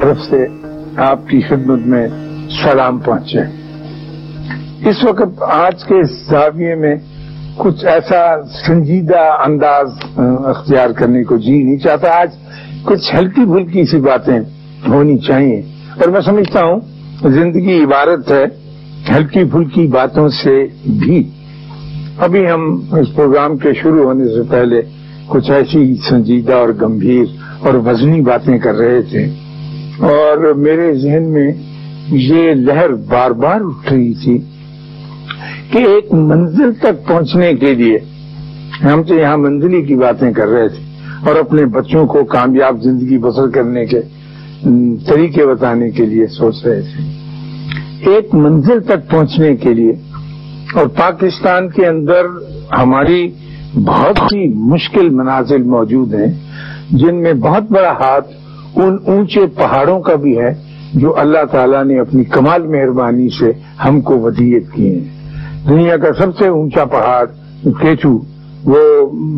طرف سے آپ کی خدمت میں سلام پہنچے۔ اس وقت آج کے زاویے میں کچھ ایسا سنجیدہ انداز اختیار کرنے کو جی نہیں چاہتا۔ آج کچھ ہلکی پھلکی سی باتیں ہونی چاہیے۔ اور میں سمجھتا ہوں زندگی عبارت ہے، ہلکی پھلکی باتوں سے بھی۔ ابھی ہم اس پروگرام کے شروع ہونے سے پہلے کچھ ایسی سنجیدہ اور گمبھیر اور وزنی باتیں کر رہے تھے۔ اور میرے ذہن میں یہ لہر بار بار اٹھ رہی تھی کہ ایک منزل تک پہنچنے کے لیے ہم تو یہاں منزلی کی باتیں کر رہے تھے اور اپنے بچوں کو کامیاب زندگی بسر کرنے کے طریقے بتانے کے لیے سوچ رہے تھے۔ ایک منزل تک پہنچنے کے لیے اور پاکستان کے اندر ہماری بہت سی مشکل منازل موجود ہیں، جن میں بہت بڑا ہاتھ ان اونچے پہاڑوں کا بھی ہے، جو اللہ تعالیٰ نے اپنی کمال مہربانی سے ہم کو ودیت کیے ہیں۔ دنیا کا سب سے اونچا پہاڑ کیچو، وہ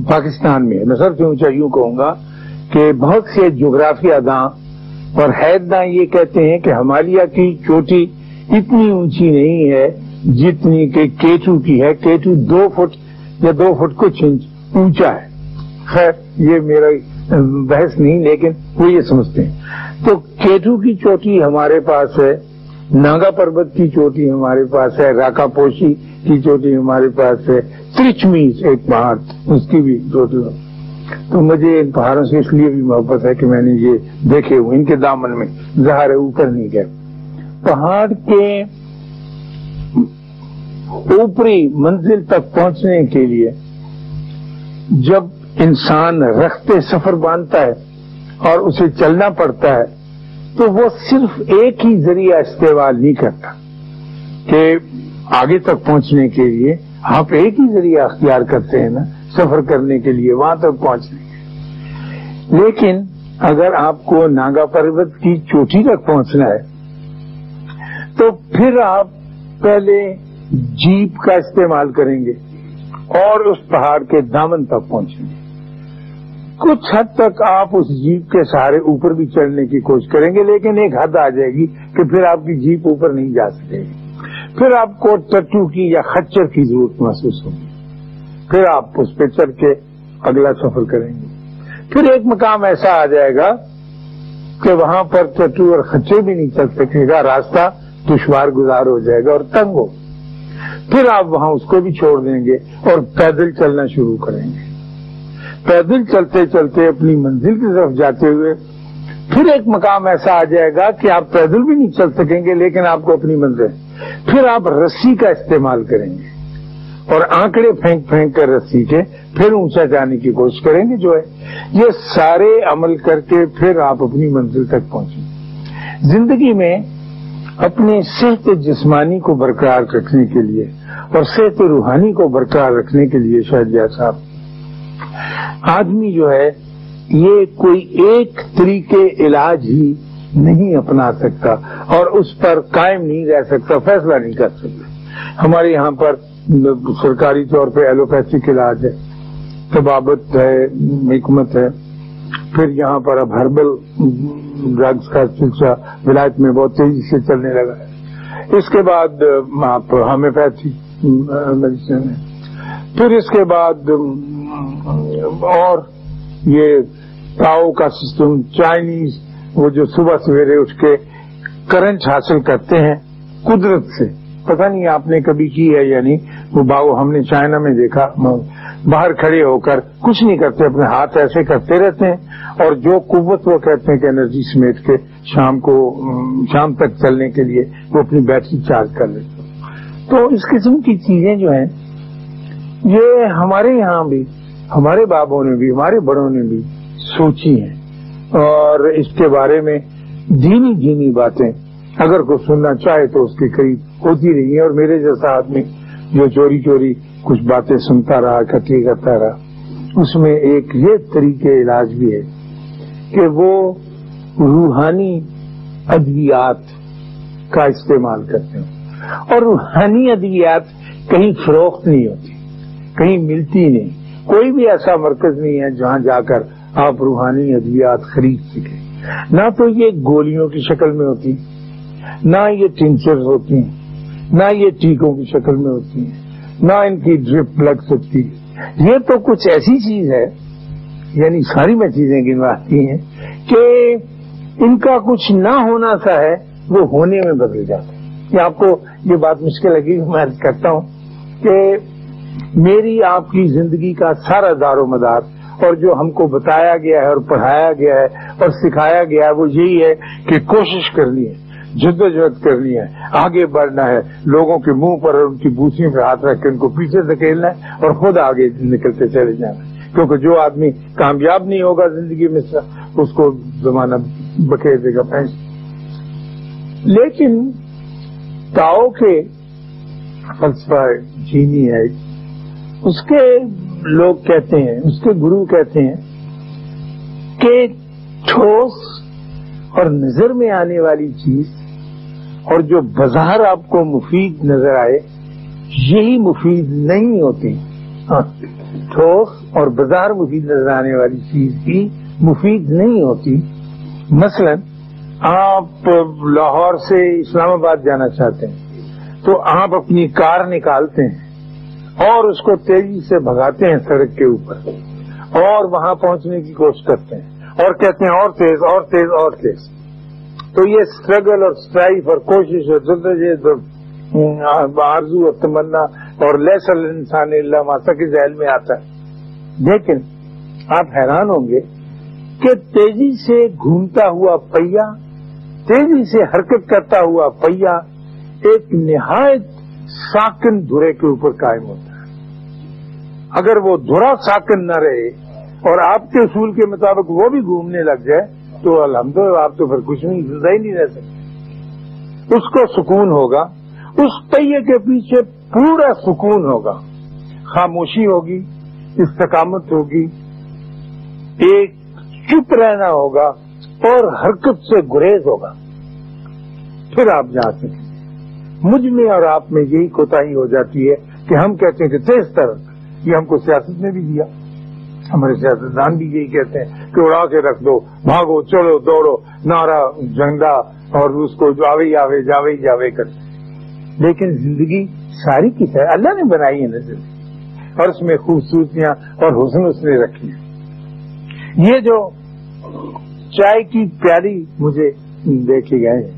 پاکستان میں ہے۔ میں سب سے اونچا یوں کہوں گا کہ بہت سے جغرافیہ داں اور حید داں یہ کہتے ہیں کہ ہمالیہ کی چوٹی اتنی اونچی نہیں ہے جتنی کہ کیچو کی ہے کیچو دو فٹ یا دو فٹ کچھ انچ اونچا ہے۔ خیر، یہ میرا بحث نہیں، لیکن وہ یہ سمجھتے ہیں۔ تو کیٹو کی چوٹی ہمارے پاس ہے، ناگا پروت کی چوٹی ہمارے پاس ہے، راکا پوشی کی چوٹی ہمارے پاس ہے ترچمیز ایک پہاڑ، اس کی بھی چوٹی تو مجھے ان پہاڑوں سے اس لیے بھی محبت ہے کہ میں نے یہ دیکھے ہوئے، ان کے دامن میں زہر اوپر نہیں گئے پہاڑ کے اوپری منزل تک پہنچنے کے لیے جب انسان رکھتے سفر باندھتا ہے اور اسے چلنا پڑتا ہے، تو وہ صرف ایک ہی ذریعہ استعمال نہیں کرتا کہ آگے تک پہنچنے کے لیے آپ ایک ہی ذریعہ اختیار کرتے ہیں نا، سفر کرنے کے لیے، وہاں تک پہنچنے کے لیکن اگر آپ کو ناگا پروت کی چوٹی تک پہنچنا ہے، تو پھر آپ پہلے جیپ کا استعمال کریں گے اور اس پہاڑ کے دامن تک پہنچیں گے۔ کچھ حد تک آپ اس جیپ کے سہارے اوپر بھی چڑھنے کی کوشش کریں گے، لیکن ایک حد آ جائے گی کہ پھر آپ کی جیپ اوپر نہیں جا سکے۔ گی پھر آپ کو ٹٹو کی یا خچر کی ضرورت محسوس ہوگی۔ پھر آپ اس پہ چڑھ کے اگلا سفر کریں گے۔ پھر ایک مقام ایسا آ جائے گا کہ وہاں پر ٹٹو اور خچے بھی نہیں چل سکے گا، راستہ دشوار گزار ہو جائے گا اور تنگ ہو۔ پھر آپ وہاں اس کو بھی چھوڑ دیں گے اور پیدل چلنا شروع کریں گے۔ پیدل چلتے چلتے اپنی منزل کی طرف جاتے ہوئے پھر ایک مقام ایسا آ جائے گا کہ آپ پیدل بھی نہیں چل سکیں گے، لیکن آپ کو اپنی منزل۔ پھر آپ رسی کا استعمال کریں گے۔ اور آنکڑے پھینک پھینک کر رسی کے پھر اونچا جانے کی کوشش کریں گے جو ہے۔ یہ سارے عمل کر کے پھر آپ اپنی منزل تک پہنچیں۔ زندگی میں اپنے صحت جسمانی کو برقرار رکھنے کے لیے اور صحت روحانی کو برقرار رکھنے کے لیے شاید صاحب۔ آدمی جو ہے، یہ کوئی ایک طریقے علاج ہی نہیں اپنا سکتا اور اس پر قائم نہیں رہ سکتا، فیصلہ نہیں کر سکتا۔ ہمارے یہاں پر سرکاری طور پہ ایلوپیتھک علاج ہے، طبابت ہے، حکمت ہے۔ پھر یہاں پر اب ہربل ڈرگس کا سلسلہ ولایت میں بہت تیزی سے چلنے لگا ہے۔ اس کے بعد آپ ہومیوپیتھی میڈیسن ہے پھر اس کے بعد اور یہ تاؤ کا سسٹم، چائنیز، وہ جو صبح سویرے اٹھ کے کرنٹ حاصل کرتے ہیں، قدرت سے۔ پتہ نہیں آپ نے کبھی کی ہے یا نہیں، وہ باؤ ہم نے چائنا میں دیکھا باہر کھڑے ہو کر کچھ نہیں کرتے، اپنے ہاتھ ایسے کرتے رہتے ہیں۔ اور جو قوت وہ کہتے ہیں کہ انرجی سمیٹ کے شام کو، شام تک چلنے کے لیے وہ اپنی بیٹری چارج کر لیتے تو اس قسم کی چیزیں جو ہیں، یہ ہمارے یہاں بھی، ہمارے بابوں نے بھی، ہمارے بڑوں نے بھی سوچی ہیں۔ اور اس کے بارے میں دینی دینی باتیں اگر کوئی سننا چاہے تو اس کے قریب ہوتی رہی ہیں۔ اور میرے جیسا آدمی جو چوری چوری کچھ باتیں سنتا رہا اکٹھی کرتا رہا۔ اس میں ایک یہ طریقے علاج بھی ہے کہ وہ روحانی ادویات کا استعمال کرتے ہیں۔ اور روحانی ادویات کہیں فروخت نہیں ہوتی، کہیں ملتی نہیں۔ کوئی بھی ایسا مرکز نہیں ہے جہاں جا کر آپ روحانی ادویات خرید سکیں۔ نہ تو یہ گولیوں کی شکل میں ہوتی، نہ یہ ٹینچر ہوتی ہیں نہ یہ ٹیکوں کی شکل میں ہوتی۔ ہیں نہ ان کی ڈرپ لگ سکتی یہ تو کچھ ایسی چیز ہے یعنی ساری میں چیزیں گنواتی ہیں، کہ ان کا کچھ نہ ہونا سا ہے، وہ ہونے میں بدل جاتا ہے۔ آپ کو یہ بات مشکل لگی، میں کرتا ہوں کہ میری آپ کی زندگی کا سارا دار و مدار اور جو ہم کو بتایا گیا ہے اور پڑھایا گیا ہے اور سکھایا گیا ہے، وہ یہی ہے کہ کوشش کرنی ہے جدوجہد کرنی ہے، آگے بڑھنا ہے۔ لوگوں کے منہ پر اور ان کی بوسیوں پہ ہاتھ رکھ کے ان کو پیچھے دھکیلنا ہے اور خود آگے نکلتے چلے جانا ہے۔ کیونکہ جو آدمی کامیاب نہیں ہوگا زندگی میں، اس کو زمانہ بکھیر دے گا پینس لیکن تاؤ کے فلسفہ جینی ہے۔ اس کے لوگ کہتے ہیں، اس کے گرو کہتے ہیں کہ ٹھوس اور نظر میں آنے والی چیز اور جو بظاہر آپ کو مفید نظر آئے، یہی مفید نہیں ہوتی ہاں، ٹھوس اور بظاہر مفید نظر آنے والی چیز بھی مفید نہیں ہوتی۔ مثلا، آپ لاہور سے اسلام آباد جانا چاہتے ہیں، تو آپ اپنی کار نکالتے ہیں اور اس کو تیزی سے بھگاتے ہیں سڑک کے اوپر اور وہاں پہنچنے کی کوشش کرتے ہیں۔ اور کہتے ہیں اور تیز اور تیز اور تیز۔ تو یہ اسٹرگل اور اسٹرائف اور کوشش اور جدوجہد آرزو اور تمنا اور لیسل انسان اللہ ماسا کے ذہن میں آتا ہے۔ لیکن آپ حیران ہوں گے کہ تیزی سے گھومتا ہوا پہیا، تیزی سے حرکت کرتا ہوا پہیا ایک نہایت ساکن دھرے کے اوپر قائم ہوتا ہے۔ اگر وہ دھرا ساکن نہ رہے اور آپ کے اصول کے مطابق وہ بھی گھومنے لگ جائے، تو الحمد آپ تو پھر کچھ نہیں، زندہ ہی نہیں رہ سکتے۔ اس کو سکون ہوگا، اس پہیے کے پیچھے پورا سکون ہوگا۔ خاموشی ہوگی، استقامت ہوگی، ایک چپ رہنا ہوگا اور حرکت سے گریز ہوگا۔ پھر آپ جا سکیں۔ مجھ میں اور آپ میں یہی کوتاہی ہو جاتی ہے کہ ہم کہتے ہیں کہ تیز طرح یہ ہم کو سیاست نے بھی دیا۔ ہمارے سیاستدان بھی یہی کہتے ہیں کہ اڑا کے رکھ دو، بھاگو چلو دوڑو نارا جھنڈا، اور اس کو جاوے آوے جاوے جاوے کرتے لیکن زندگی ساری کی طرح اللہ نے بنائی ہے نا زندگی اور اس میں خوبصورتیاں اور حسن اس نے رکھی ہیں۔ یہ جو چائے کی پیالی مجھے دے کے گئے ہیں،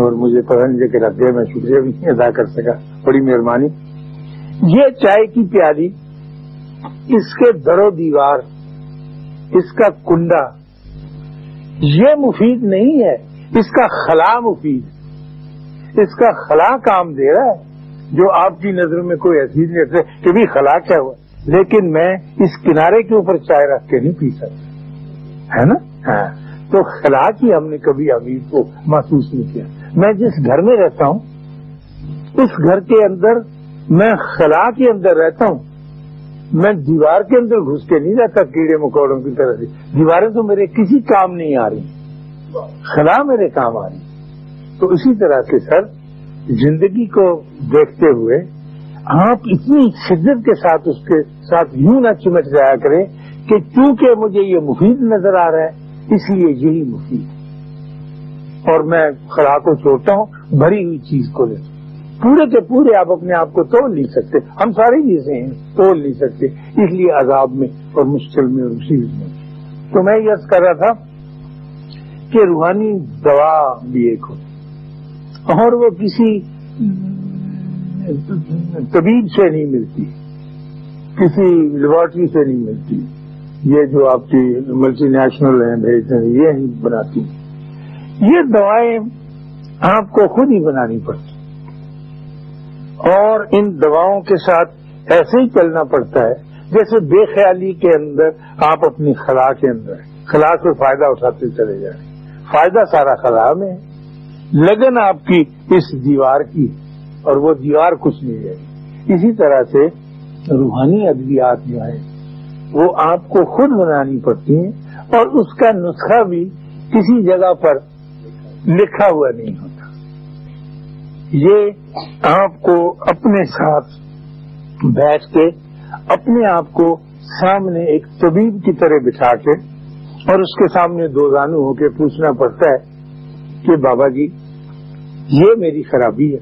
اور مجھے پتہ نہیں کہ رکھ دیا میں شکریہ بھی نہیں ادا کر سکا، بڑی مہربانی۔ یہ چائے کی پیالی اس کے در و دیوار، اس کا کنڈا، یہ مفید نہیں ہے۔ اس کا خلا مفید اس کا خلا کام دے رہا ہے۔ جو آپ کی نظر میں کوئی ایسی نہیں رہتے کہ بھی خلا کیا ہوا لیکن میں اس کنارے کے اوپر چائے رکھ کے نہیں پی سکتا۔ ہے نا؟ ہاں۔ تو خلا کی ہم نے کبھی امیر کو محسوس نہیں کیا۔ میں جس گھر میں رہتا ہوں، اس گھر کے اندر میں خلا کے اندر رہتا ہوں میں دیوار کے اندر گھس کے نہیں رہتا، کیڑے مکوڑوں کی طرح سے۔ دیواریں تو میرے کسی کام نہیں آ رہی۔ خلا میرے کام آ رہی۔ تو اسی طرح سے سر، زندگی کو دیکھتے ہوئے آپ اتنی شدت کے ساتھ اس کے ساتھ یوں نہ چمٹ جایا کریں کہ چونکہ مجھے یہ مفید نظر آ رہا ہے، اس لیے یہی مفید۔ اور میں خلا کو چھوڑتا ہوں، بھری ہوئی چیز کو لیتا ہوں۔ پورے کے پورے آپ اپنے آپ کو توڑ نہیں سکتے۔ ہم ساری چیزیں ہیں توڑ نہیں سکتے۔ اس لیے عذاب میں اور مشکل میں اور مصیبت میں۔ تو میں یس کر رہا تھا کہ روحانی دوا بھی ایک ہو۔ اور وہ کسی طبیب سے نہیں ملتی، کسی لیبارٹری سے نہیں ملتی۔ یہ جو آپ کی ملٹی نیشنل ہیں یہ بناتی۔ یہ دوائیں آپ کو خود ہی بنانی پڑتی۔ اور ان دواؤں کے ساتھ ایسے ہی چلنا پڑتا ہے جیسے بے خیالی کے اندر آپ اپنی خلا کے اندر خلا سے فائدہ اٹھاتے چلے جائیں۔ فائدہ سارا خلا میں لگن آپ کی اس دیوار کی اور وہ دیوار کچھ نہیں ہے۔ اسی طرح سے روحانی ادویات جو ہیں، وہ آپ کو خود بنانی پڑتی ہیں اور اس کا نسخہ بھی کسی جگہ پر لکھا ہوا نہیں ہوتا۔ یہ آپ کو اپنے ساتھ بیٹھ کے اپنے آپ کو سامنے ایک طبیب کی طرح بٹھا کے اور اس کے سامنے دو زانو ہو کے پوچھنا پڑتا ہے کہ بابا جی یہ میری خرابی ہے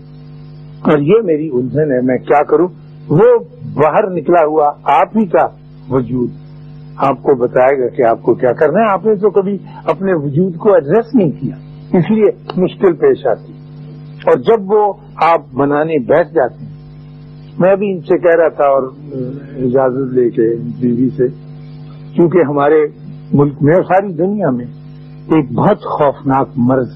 اور یہ میری الجھن ہے، میں کیا کروں؟ وہ باہر نکلا ہوا آپ ہی کا وجود آپ کو بتائے گا کہ آپ کو کیا کرنا ہے۔ آپ نے تو کبھی اپنے وجود کو ایڈریس نہیں کیا، اس لیے مشکل پیش آتی۔ اور جب وہ آپ بنانے بیٹھ جاتے ہیں، میں ابھی ان سے کہہ رہا تھا اور اجازت لے کے بیوی سے، کیونکہ ہمارے ملک میں اور ساری دنیا میں ایک بہت خوفناک مرض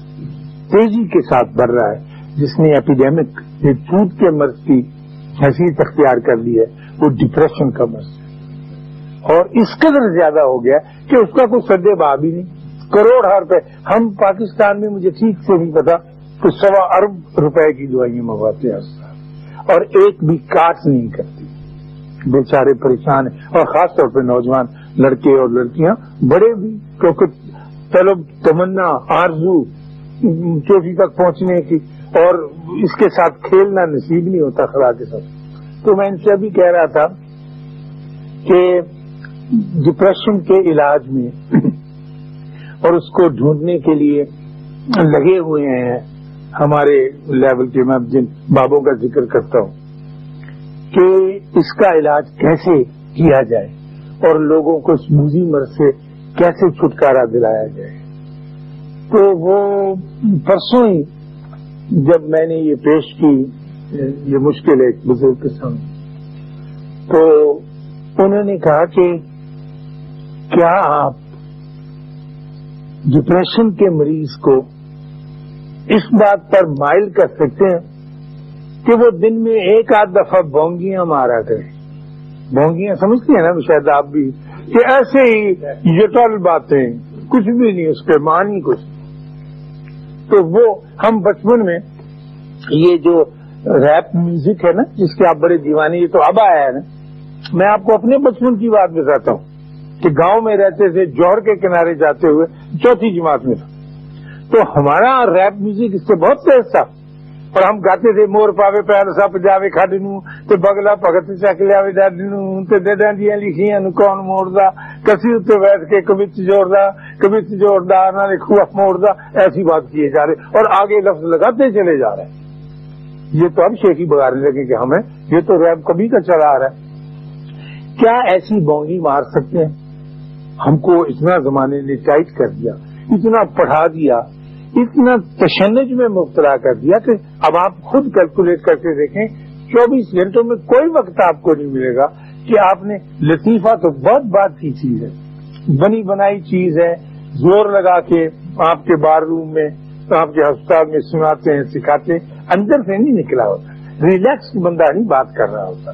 تیزی کے ساتھ بڑھ رہا ہے، جس نے ایپیڈیمک ایک چھوٹ کے مرض کی حیثیت اختیار کر لی ہے، وہ ڈپریشن کا مرض ہے۔ اور اس قدر زیادہ ہو گیا کہ اس کا کوئی سدے باب ہی نہیں۔ کروڑ ہر روپے ہم پاکستان میں مجھے ٹھیک سے نہیں پتا تو سوا ارب روپے کی دوائیں منگواتے ہیں اور ایک بھی کاٹ نہیں کرتی۔ بیچارے پریشان ہیں۔ اور خاص طور پہ نوجوان لڑکے اور لڑکیاں، بڑے بھی کیونکہ طلب، تمنا، آرزو، چوٹی تک پہنچنے کی۔ اور اس کے ساتھ کھیلنا نصیب نہیں ہوتا خدا کے ساتھ۔ تو میں ان سے ابھی کہہ رہا تھا کہ ڈپریشن کے علاج میں اور اس کو ڈھونڈنے کے لیے لگے ہوئے ہیں ہمارے لیول کے میں جن بابوں کا ذکر کرتا ہوں، کہ اس کا علاج کیسے کیا جائے اور لوگوں کو اس موزی مرض سے کیسے چھٹکارا دلایا جائے۔ تو وہ پرسوں ہی جب میں نے یہ پیش کی، یہ مشکل ہے ایک بزرگ کے سامنے، تو انہوں نے کہا کہ کیا آپ ڈپریشن کے مریض کو اس بات پر مائل کر سکتے ہیں کہ وہ دن میں ایک آدھ دفعہ بونگیاں مارا کرے۔ بونگیاں سمجھتی ہیں نا شاید آپ بھی کہ ایسے ہی یٹل باتیں، کچھ بھی نہیں، اس کے مان ہی کچھ۔ تو وہ ہم بچپن میں یہ جو ریپ میوزک ہے نا، جس کے آپ بڑے دیوانے، یہ تو اب آیا ہے نا۔ میں آپ کو اپنے بچپن کی بات بتاتا ہوں کہ گاؤں میں رہتے تھے، جوہر کے کنارے جاتے ہوئے چوتھی جماعت میں تھا۔ تو ہمارا ریپ میوزک اس سے بہت تیز تھا۔ اور ہم گاتے تھے، مور پاوے پیار سا پجاوے کھڈ نو تو بگلا پگت چک لیا ڈاڈی نو تے ڈڈیاں لکھیاں نو کون موڑدا۔ کسی اتنے بیٹھ کے کبت جوڑدا کبت جوڑدا، نہ لکھوا موڑدا۔ ایسی بات کیے جا رہے اور آگے لفظ لگاتے چلے جا رہے ہیں۔ یہ تو اب شیخی بگاڑنے لگے کہ ہمیں یہ تو ریپ کبھی کا چلا آ رہا ہے۔ کیا ایسی بونگی مار سکتے ہیں؟ ہم کو اتنا زمانے نے ٹائٹ کر دیا، اتنا پڑھا دیا۔ اتنا تشنج میں مبتلا کر دیا کہ اب آپ خود کیلکولیٹ کر کے دیکھیں، چوبیس گھنٹوں میں کوئی وقت آپ کو نہیں ملے گا کہ آپ نے لطیفہ تو بہت بات کی چیز ہے۔ بنی بنائی چیز ہے، زور لگا کے آپ کے بار روم میں، آپ کے ہسپتال میں سناتے ہیں، سکھاتے ہیں۔ اندر سے نہیں نکلا ہوتا۔ ریلیکس بندہ نہیں بات کر رہا ہوتا۔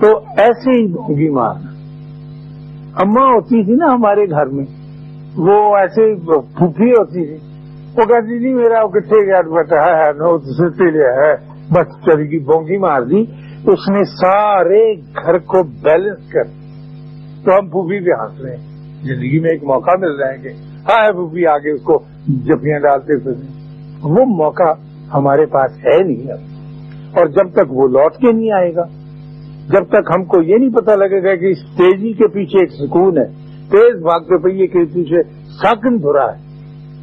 تو ایسے ہی بیمار اماں ہوتی تھی نا ہمارے گھر میں، وہ ایسے پھوپھی ہوتی تھی۔ وہ کہتی جی میرا وہ کتنے گیا بیٹا ہے نو سلتے لیا ہے. بس چلی کی بونگی مار دی۔ اس نے سارے گھر کو بیلنس کر تو ہم پھوپھی بھی ہنس رہے ہیں۔ زندگی میں ایک موقع مل رہا ہے کہ ہاں پھوپھی آگے اس کو جفیاں ڈالتے پھر وہ موقع ہمارے پاس ہے نہیں اب۔ اور جب تک وہ لوٹ کے نہیں آئے گا، جب تک ہم کو یہ نہیں پتا لگے گا کہ اس تیزی کے پیچھے ایک سکون ہے۔ تیز بھاگتے پہیے کے پیچھے ساکن دھرا ہے۔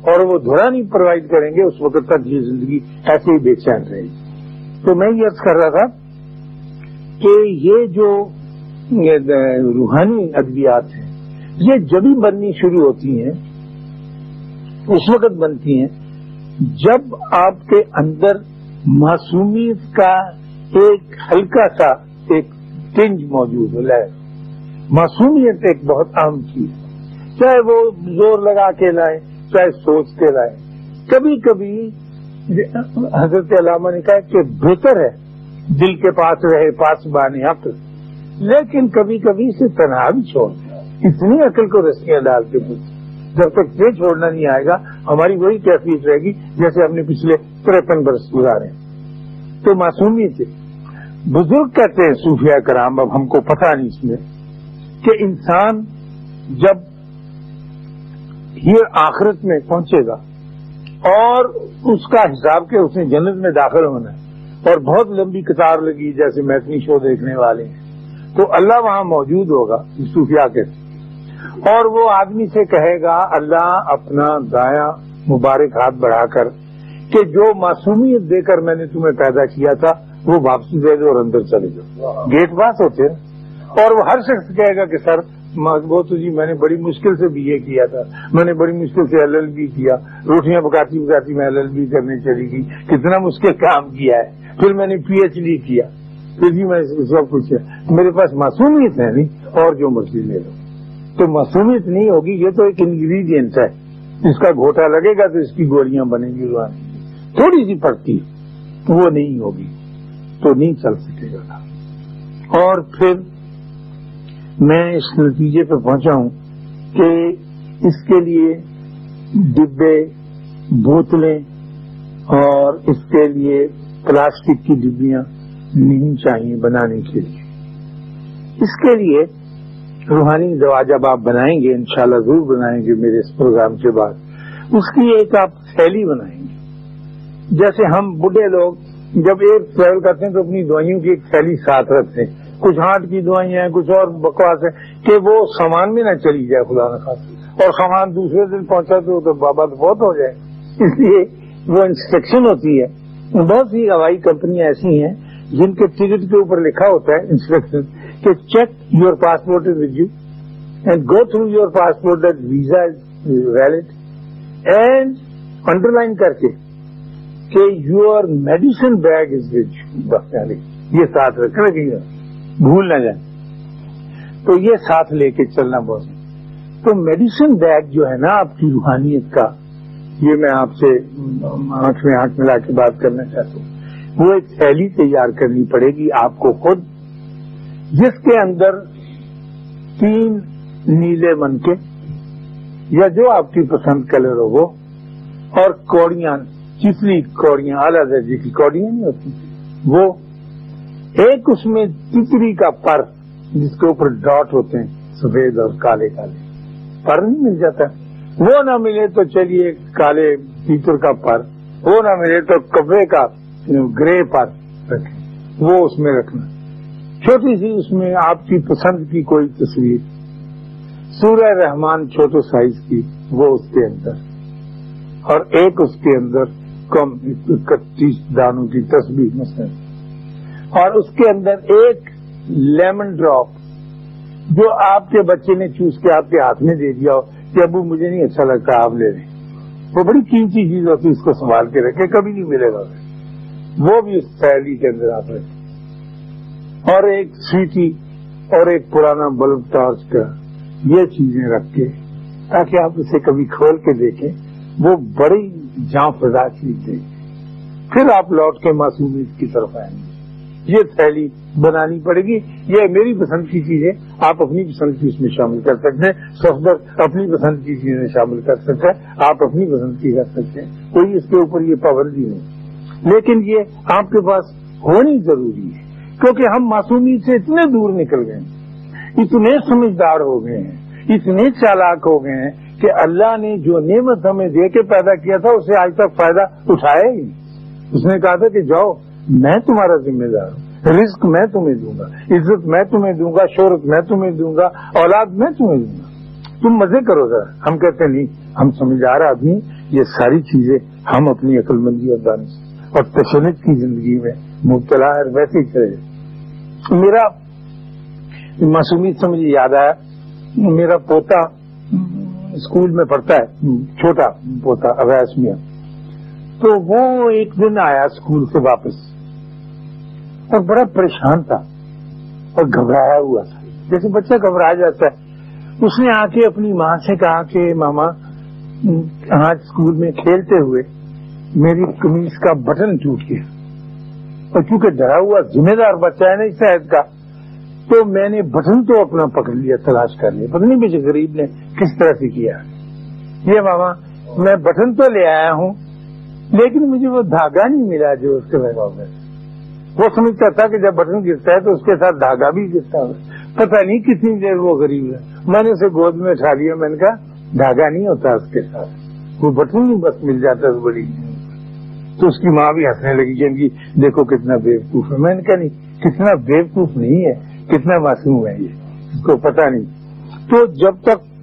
اور وہ دھڑا نہیں پرووائڈ کریں گے، اس وقت تک یہ زندگی ایسے ہی بے چین رہے گی۔ تو میں یہ عرض کر رہا تھا کہ یہ جو روحانی ادبیات ہیں، یہ جبھی بننی شروع ہوتی ہیں، اس وقت بنتی ہیں جب آپ کے اندر معصومیت کا ایک ہلکا سا ایک ٹنج موجود ہو لائے معصومیت ایک بہت اہم چیز چاہے وہ زور لگا کے لائے چاہے سوچ کے کبھی کبھی حضرت علامہ نے کہا کہ بہتر ہے دل کے پاس رہے، پاس بانی حق۔ لیکن کبھی کبھی اسے تنہا بھی چھوڑ اتنی عقل کو رسیاں ڈال کے پوچھ جب تک یہ چھوڑنا نہیں آئے گا، ہماری وہی کیفیت رہے گی جیسے ہم نے پچھلے تریپن برس گزارے۔ تو معصومیت سے بزرگ کہتے ہیں صوفیہ کرام، اب ہم کو پتہ نہیں اس میں کہ انسان جب یہ آخرت میں پہنچے گا اور اس کا حساب کے اس نے جنت میں داخل ہونا ہے۔ اور بہت لمبی قطار لگی جیسے میتنی شو دیکھنے والے ہیں۔ تو اللہ وہاں موجود ہوگا صوفیہ کے۔ اور وہ آدمی سے کہے گا، اللہ اپنا دایا مبارک ہاتھ بڑھا کر کہ جو معصومیت دے کر میں نے تمہیں پیدا کیا تھا، وہ واپسی دے دو اور اندر چلے جاؤ۔ گیٹ پاس ہوتے ہیں۔ اور وہ ہر شخص کہے گا کہ، سر وہ تو جی میں نے بڑی مشکل سے بی اے کیا تھا۔ میں نے بڑی مشکل سے ایل ایل بی کیا۔ روٹیاں پکاتی پکاتی میں ایل ایل بی کرنے چلی گئی۔ کتنا مشکل کام کیا ہے۔ پھر میں نے پی ایچ ڈی کیا۔ پھر بھی میں سب کچھ میرے پاس معصومیت ہے نہیں، اور جو مرضی لے لو۔ تو معصومیت نہیں ہوگی، یہ تو ایک انگریڈینٹ ہے۔ اس کا گھوٹا لگے گا تو اس کی گولیاں بنے گی۔ تھوڑی سی پڑتی وہ نہیں ہوگی۔ تو نہیں چل سکے گا۔ اور پھر میں اس نتیجے پہ پہنچا ہوں کہ اس کے لیے ڈبے، بوتلیں اور اس کے لیے پلاسٹک کی ڈبیاں نہیں چاہیے بنانے کے لیے۔ اس کے لیے روحانی دوا جب آپ بنائیں گے، انشاءاللہ ضرور بنائیں گے میرے اس پروگرام کے بعد۔ اس کی ایک آپ تھیلی بنائیں گے۔ جیسے ہم بڈھے لوگ جب ایک ٹریول کرتے ہیں تو اپنی دوائیوں کی ایک تھیلی ساتھ رکھتے ہیں۔ کچھ ہارٹ کی دوائیاں ہیں، کچھ اور بکواس ہے کہ وہ سامان میں نہ چلی جائے خدا نخواست اور سامان دوسرے دن پہنچا تو بابا تو بہت ہو جائے۔ اس لیے وہ انسپیکشن ہوتی ہے۔ بہت سی ہوائی کمپنیاں ایسی ہیں جن کے ٹکٹ کے اوپر لکھا ہوتا ہے انسپیکشن کہ check your passport is with you and go through your passport that visa is valid and underline کر کے کہ your medicine bag is with بس یعنی یہ ساتھ رکھ رکھیں گا بھول نہ جائیں۔ تو یہ ساتھ لے کے چلنا بہت تو میڈیسن بیگ جو ہے نا آپ کی روحانیت کا، یہ میں آپ سے آنکھ میں آنکھ ملا کے بات کرنا چاہتا ہوں۔ وہ ایک تھیلی تیار کرنی پڑے گی آپ کو خود، جس کے اندر تین نیلے من کے یا جو آپ کی پسند کلر ہو وہ، اور کوڑیاں چتلی کوڑیاں، اعلی درجے کی کوڑیاں نہیں ہوتی، وہ ایک اس میں تتری کا پر جس کے اوپر ڈاٹ ہوتے ہیں، سفید اور کالے کالے۔ پر نہیں مل جاتا۔ وہ نہ ملے تو چلیے، کالے پیتر کا پر۔ وہ نہ ملے تو کبے کا یعنی گرے پر رکھیں۔ وہ اس میں رکھنا۔ چھوٹی سی اس میں آپ کی پسند کی کوئی تصویر۔ سورہ رحمان چھوٹے سائز کی، وہ اس کے اندر۔ اور ایک اس کے اندر کم، اکتیس دانوں کی تصویر مثلا۔ اور اس کے اندر ایک لیمن ڈراپ جو آپ کے بچے نے چوس کے آپ کے ہاتھ میں دے دیا ہو کہ ابو مجھے نہیں اچھا لگتا آپ لے لیں۔ وہ بڑی قیمتی چیز ہوتی ہے اس کو سنبھال کے رکھے، کبھی نہیں ملے گا۔ وہ بھی اس تھیلی کے اندر آپ رکھیں۔ اور ایک سیٹی اور ایک پرانا بلب ٹارچ کا یہ چیزیں رکھ کے، تاکہ آپ اسے کبھی کھول کے دیکھیں، وہ بڑی جاں فضا چیزیں پھر آپ لوٹ کے معصومیت کی طرف آئیں۔ گے یہ تھیلی بنانی پڑے گی، یہ میری پسند کی چیز ہے آپ اپنی پسند کی اس میں شامل کر سکتے ہیں سفر اپنی پسند کی چیزیں شامل کر سکتے ہیں، آپ اپنی پسند کی کر سکتے ہیں، کوئی اس کے اوپر یہ پابندی نہیں۔ لیکن یہ آپ کے پاس ہونی ضروری ہے، کیونکہ ہم معصومی سے اتنے دور نکل گئے ہیں، اتنے سمجھدار ہو گئے ہیں، اتنے چالاک ہو گئے ہیں کہ اللہ نے جو نعمت ہمیں دے کے پیدا کیا تھا، اسے آج تک فائدہ اٹھایا ہی اس نے کہا تھا کہ جاؤ میں تمہارا ذمہ دار ہوں۔ رزق میں تمہیں دوں گا، عزت میں تمہیں دوں گا، شہرت میں تمہیں دوں گا، اولاد میں تمہیں دوں گا۔ تم مزے کرو ذرا۔ ہم کہتے نہیں، ہم سمجھدار آدمی یہ ساری چیزیں ہم اپنی عقل مندی اور دانش اور تشنج کی زندگی میں مبتلا ہے ویسے ہی چلے میرا معصومیت سے مجھے یاد آیا، میرا پوتا اسکول میں پڑھتا ہے، چھوٹا پوتا، اویس میاں تو وہ ایک دن آیا اسکول سے واپس۔ اور بڑا پریشان تھا اور گھبرایا ہوا تھا۔ جیسے بچہ گھبرایا جاتا ہے۔ اس نے آ کے اپنی ماں سے کہا کہ ماما، آج اسکول میں کھیلتے ہوئے میری کمیز کا بٹن ٹوٹ گیا۔ اور چونکہ ڈرا ہوا ذمہ دار بچہ ہے نا اس شہد کا، تو میں نے بٹن تو اپنا پکڑ لیا، تلاش کر لیا۔ پتہ نہیں مجھے غریب نے کس طرح سے کیا۔ یہ ماما، میں بٹن تو لے آیا ہوں، لیکن مجھے وہ دھاگا نہیں ملا جو اس کے لگا میں وہ سمجھتا تھا کہ جب بٹن گرتا ہے تو اس کے ساتھ دھاگا بھی گرتا ہے۔ پتہ نہیں کتنی دیر وہ غریب ہے۔ میں نے اسے گود میں اٹھا لیا، میں نے کہا، دھاگا نہیں ہوتا اس کے ساتھ۔ وہ بٹن ہی بس مل جاتا ہے بڑی۔ تو اس کی ماں بھی ہنسنے لگی کہ دیکھو کتنا بےوقوف ہے۔ میں نے کہا، نہیں، کتنا بےوقوف نہیں ہے، کتنا معصوم ہے یہ۔ اس کو پتہ نہیں۔ تو جب تک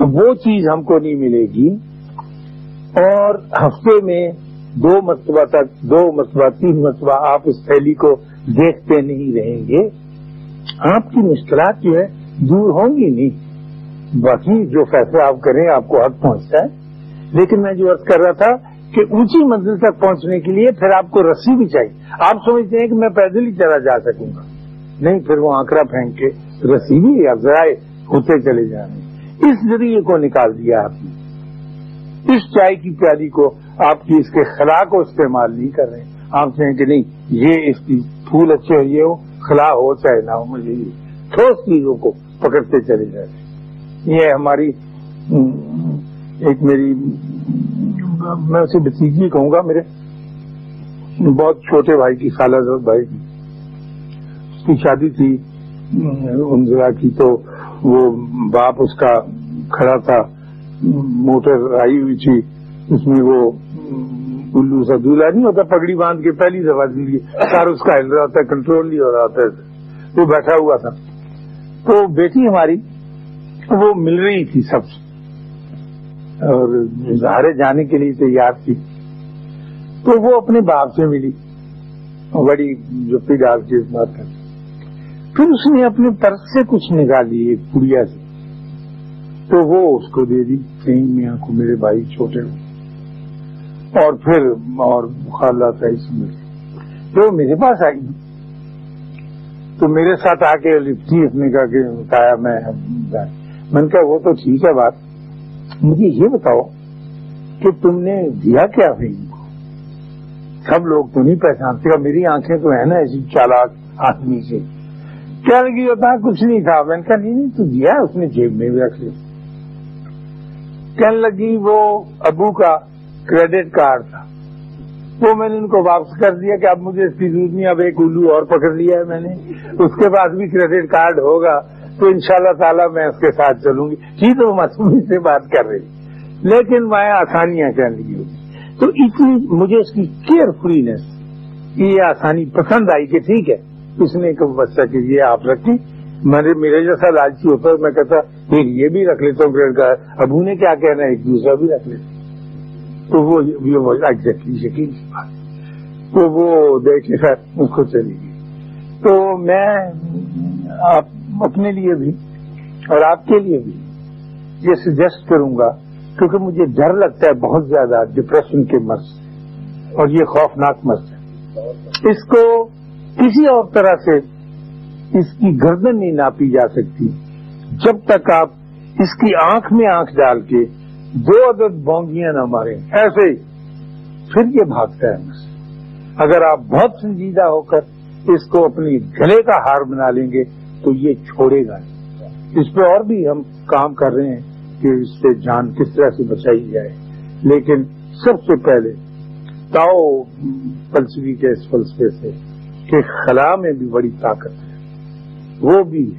وہ چیز ہم کو نہیں ملے گی اور ہفتے میں دو مرتبہ تک دو مرتبہ، تین مرتبہ آپ اس تھیلی کو دیکھتے نہیں رہیں گے۔ آپ کی مشکلات جو ہے دور ہوں گی نہیں۔ باقی جو فیصلہ آپ کریں، آپ کو حق پہنچتا ہے۔ لیکن میں جو عرض کر رہا تھا کہ اونچی منزل تک پہنچنے کے لیے پھر آپ کو رسی بھی چاہیے۔ آپ سمجھتے ہیں کہ میں پیدل ہی چلا جا سکوں گا۔ نہیں، پھر وہ آنکڑا پھینک کے رسی بھی افزائے ہوتے چلے جا رہے اس ذریعے کو نکال دیا آپ نے۔ اس چائے کی پیالی کو آپ کی اس کے خلا کو استعمال نہیں کر رہے آپ کہیں کہ نہیں، یہ اس کی پھول اچھے ہوئے ہو خلا ہو چاہے نہ ہو، مجھے ٹھوس چیزوں کو پکڑتے چلے جاتے یہ ہماری ایک میری، میں اسے بتیجی کہوں گا، میرے بہت چھوٹے بھائی کی، خالہ بھائی کی۔ اس کی شادی تھی انزلہ کی، تو وہ باپ اس کا کھڑا تھا، موٹر آئی ہوئی تھی، اس میں وہ الو سا دولہا نہیں ہوتا، پگڑی باندھ کے پہلی دفعہ دلی سر اس کا ہل رہا ہوتا ہے کنٹرول نہیں ہو رہا ہوتا ہے۔ وہ بیٹھا ہوا تھا۔ تو بیٹی ہماری، وہ مل رہی تھی سب۔ سے اور سہارے جانے کے لیے تیار تھی۔ تو وہ اپنے باپ سے ملی۔ بڑی جو پی ڈال کی اس بات کر پھر اس نے اپنے طرف سے کچھ نکالی، ایک کڑیا سے۔ تو وہ اس کو دے دی، کہیں میاں کو میرے بھائی چھوٹے ہو اور پھر اور خالہ صحیح سمجھ تو میرے پاس آئی، تو میرے ساتھ آ کے لپٹی اس نے کہا کہ بتایا میں میں نے کہا وہ تو ٹھیک ہے بات۔ مجھے یہ بتاؤ کہ تم نے دیا کیا فلم کو؟ سب لوگ تو نہیں پہچانتے میری آنکھیں تو ہیں نا ایسی چالاک آدمی سے۔ کیا لگی ہوتا کچھ نہیں تھا۔ میں نے کہا، نہیں نہیں، تو دیا اس نے جیب میں بھی رکھ لیا۔ کہنے لگی وہ ابو کا کریڈٹ کارڈ تھا۔ وہ میں نے ان کو واپس کر دیا کہ اب مجھے اس کی ضرورت نہیں، اب ایک الو اور پکڑ لیا ہے میں نے۔ اس کے بعد بھی کریڈٹ کارڈ ہوگا تو ان شاء اللہ تعالیٰ میں اس کے ساتھ چلوں گی۔ جی تو مصنوعی سے بات کر رہی لیکن میں آسانیاں کر لی ہوگی تو اتنی مجھے اس کی کیئر فلینس یہ آسانی پسند آئی کہ ٹھیک ہے، اس نے ایک بچہ کہ یہ آپ رکھی۔ میرے میرے جیسا لالچی ہوتا ہے، میں کہتا پھر یہ بھی رکھ لیتا ہوں کریڈٹ کارڈ۔ ابو نے کیا کہنا ہے؟ ایک دوسرا بھی رکھ لیتا تو وہ ایگزیکٹلی یقین کی بات تو وہ دیکھے خیر اس کو چلی گئی۔ تو میں آپ اپنے لیے بھی اور آپ کے لیے بھی یہ سجیسٹ کروں گا، کیونکہ مجھے ڈر لگتا ہے بہت زیادہ ڈپریشن کے مرض اور یہ خوفناک مرض ہے۔ اس کو کسی اور طرح سے اس کی گردن نہیں ناپی جا سکتی۔ جب تک آپ اس کی آنکھ میں آنکھ ڈال کے دو عدد بونگیاں نہ ماریں، ایسے ہی پھر یہ بھاگتا ہے مجھ اگر آپ بہت سنجیدہ ہو کر اس کو اپنی گلے کا ہار بنا لیں گے، تو یہ چھوڑے گا۔ اس پہ اور بھی ہم کام کر رہے ہیں کہ اس سے جان کس طرح سے بچائی جائے۔ لیکن سب سے پہلے تاؤ فلسفی کے اس فلسفے سے کہ خلا میں بھی بڑی طاقت ہے۔ وہ بھی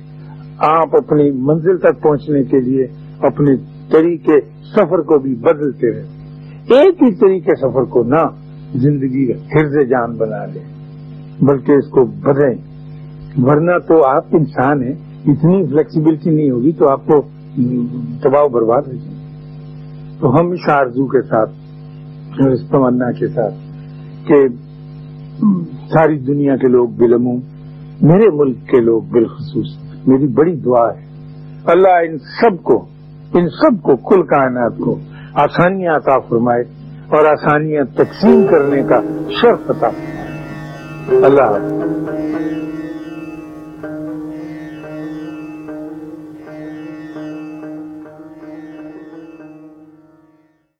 آپ اپنی منزل تک پہنچنے کے لیے اپنے طریقے سفر کو بھی بدلتے رہے۔ ایک ہی طریقے سفر کو نہ زندگی پھر سے جان بنا لیں بلکہ اس کو بدلیں۔ ورنہ تو آپ انسان ہیں، اتنی فلیکسیبلٹی نہیں ہوگی تو آپ کو دباؤ برباد ہو جائے۔ تو ہم اس آرزو کے ساتھ اس تمنا کے ساتھ کہ ساری دنیا کے لوگ بلموں میرے ملک کے لوگ بالخصوص، میری بڑی دعا ہے۔ اللہ ان سب کو ان سب کو، کل کائنات کو آسانیاں عطا فرمائے اور آسانیاں تقسیم کرنے کا شرف عطا فرمائے۔ اللہ حافظ۔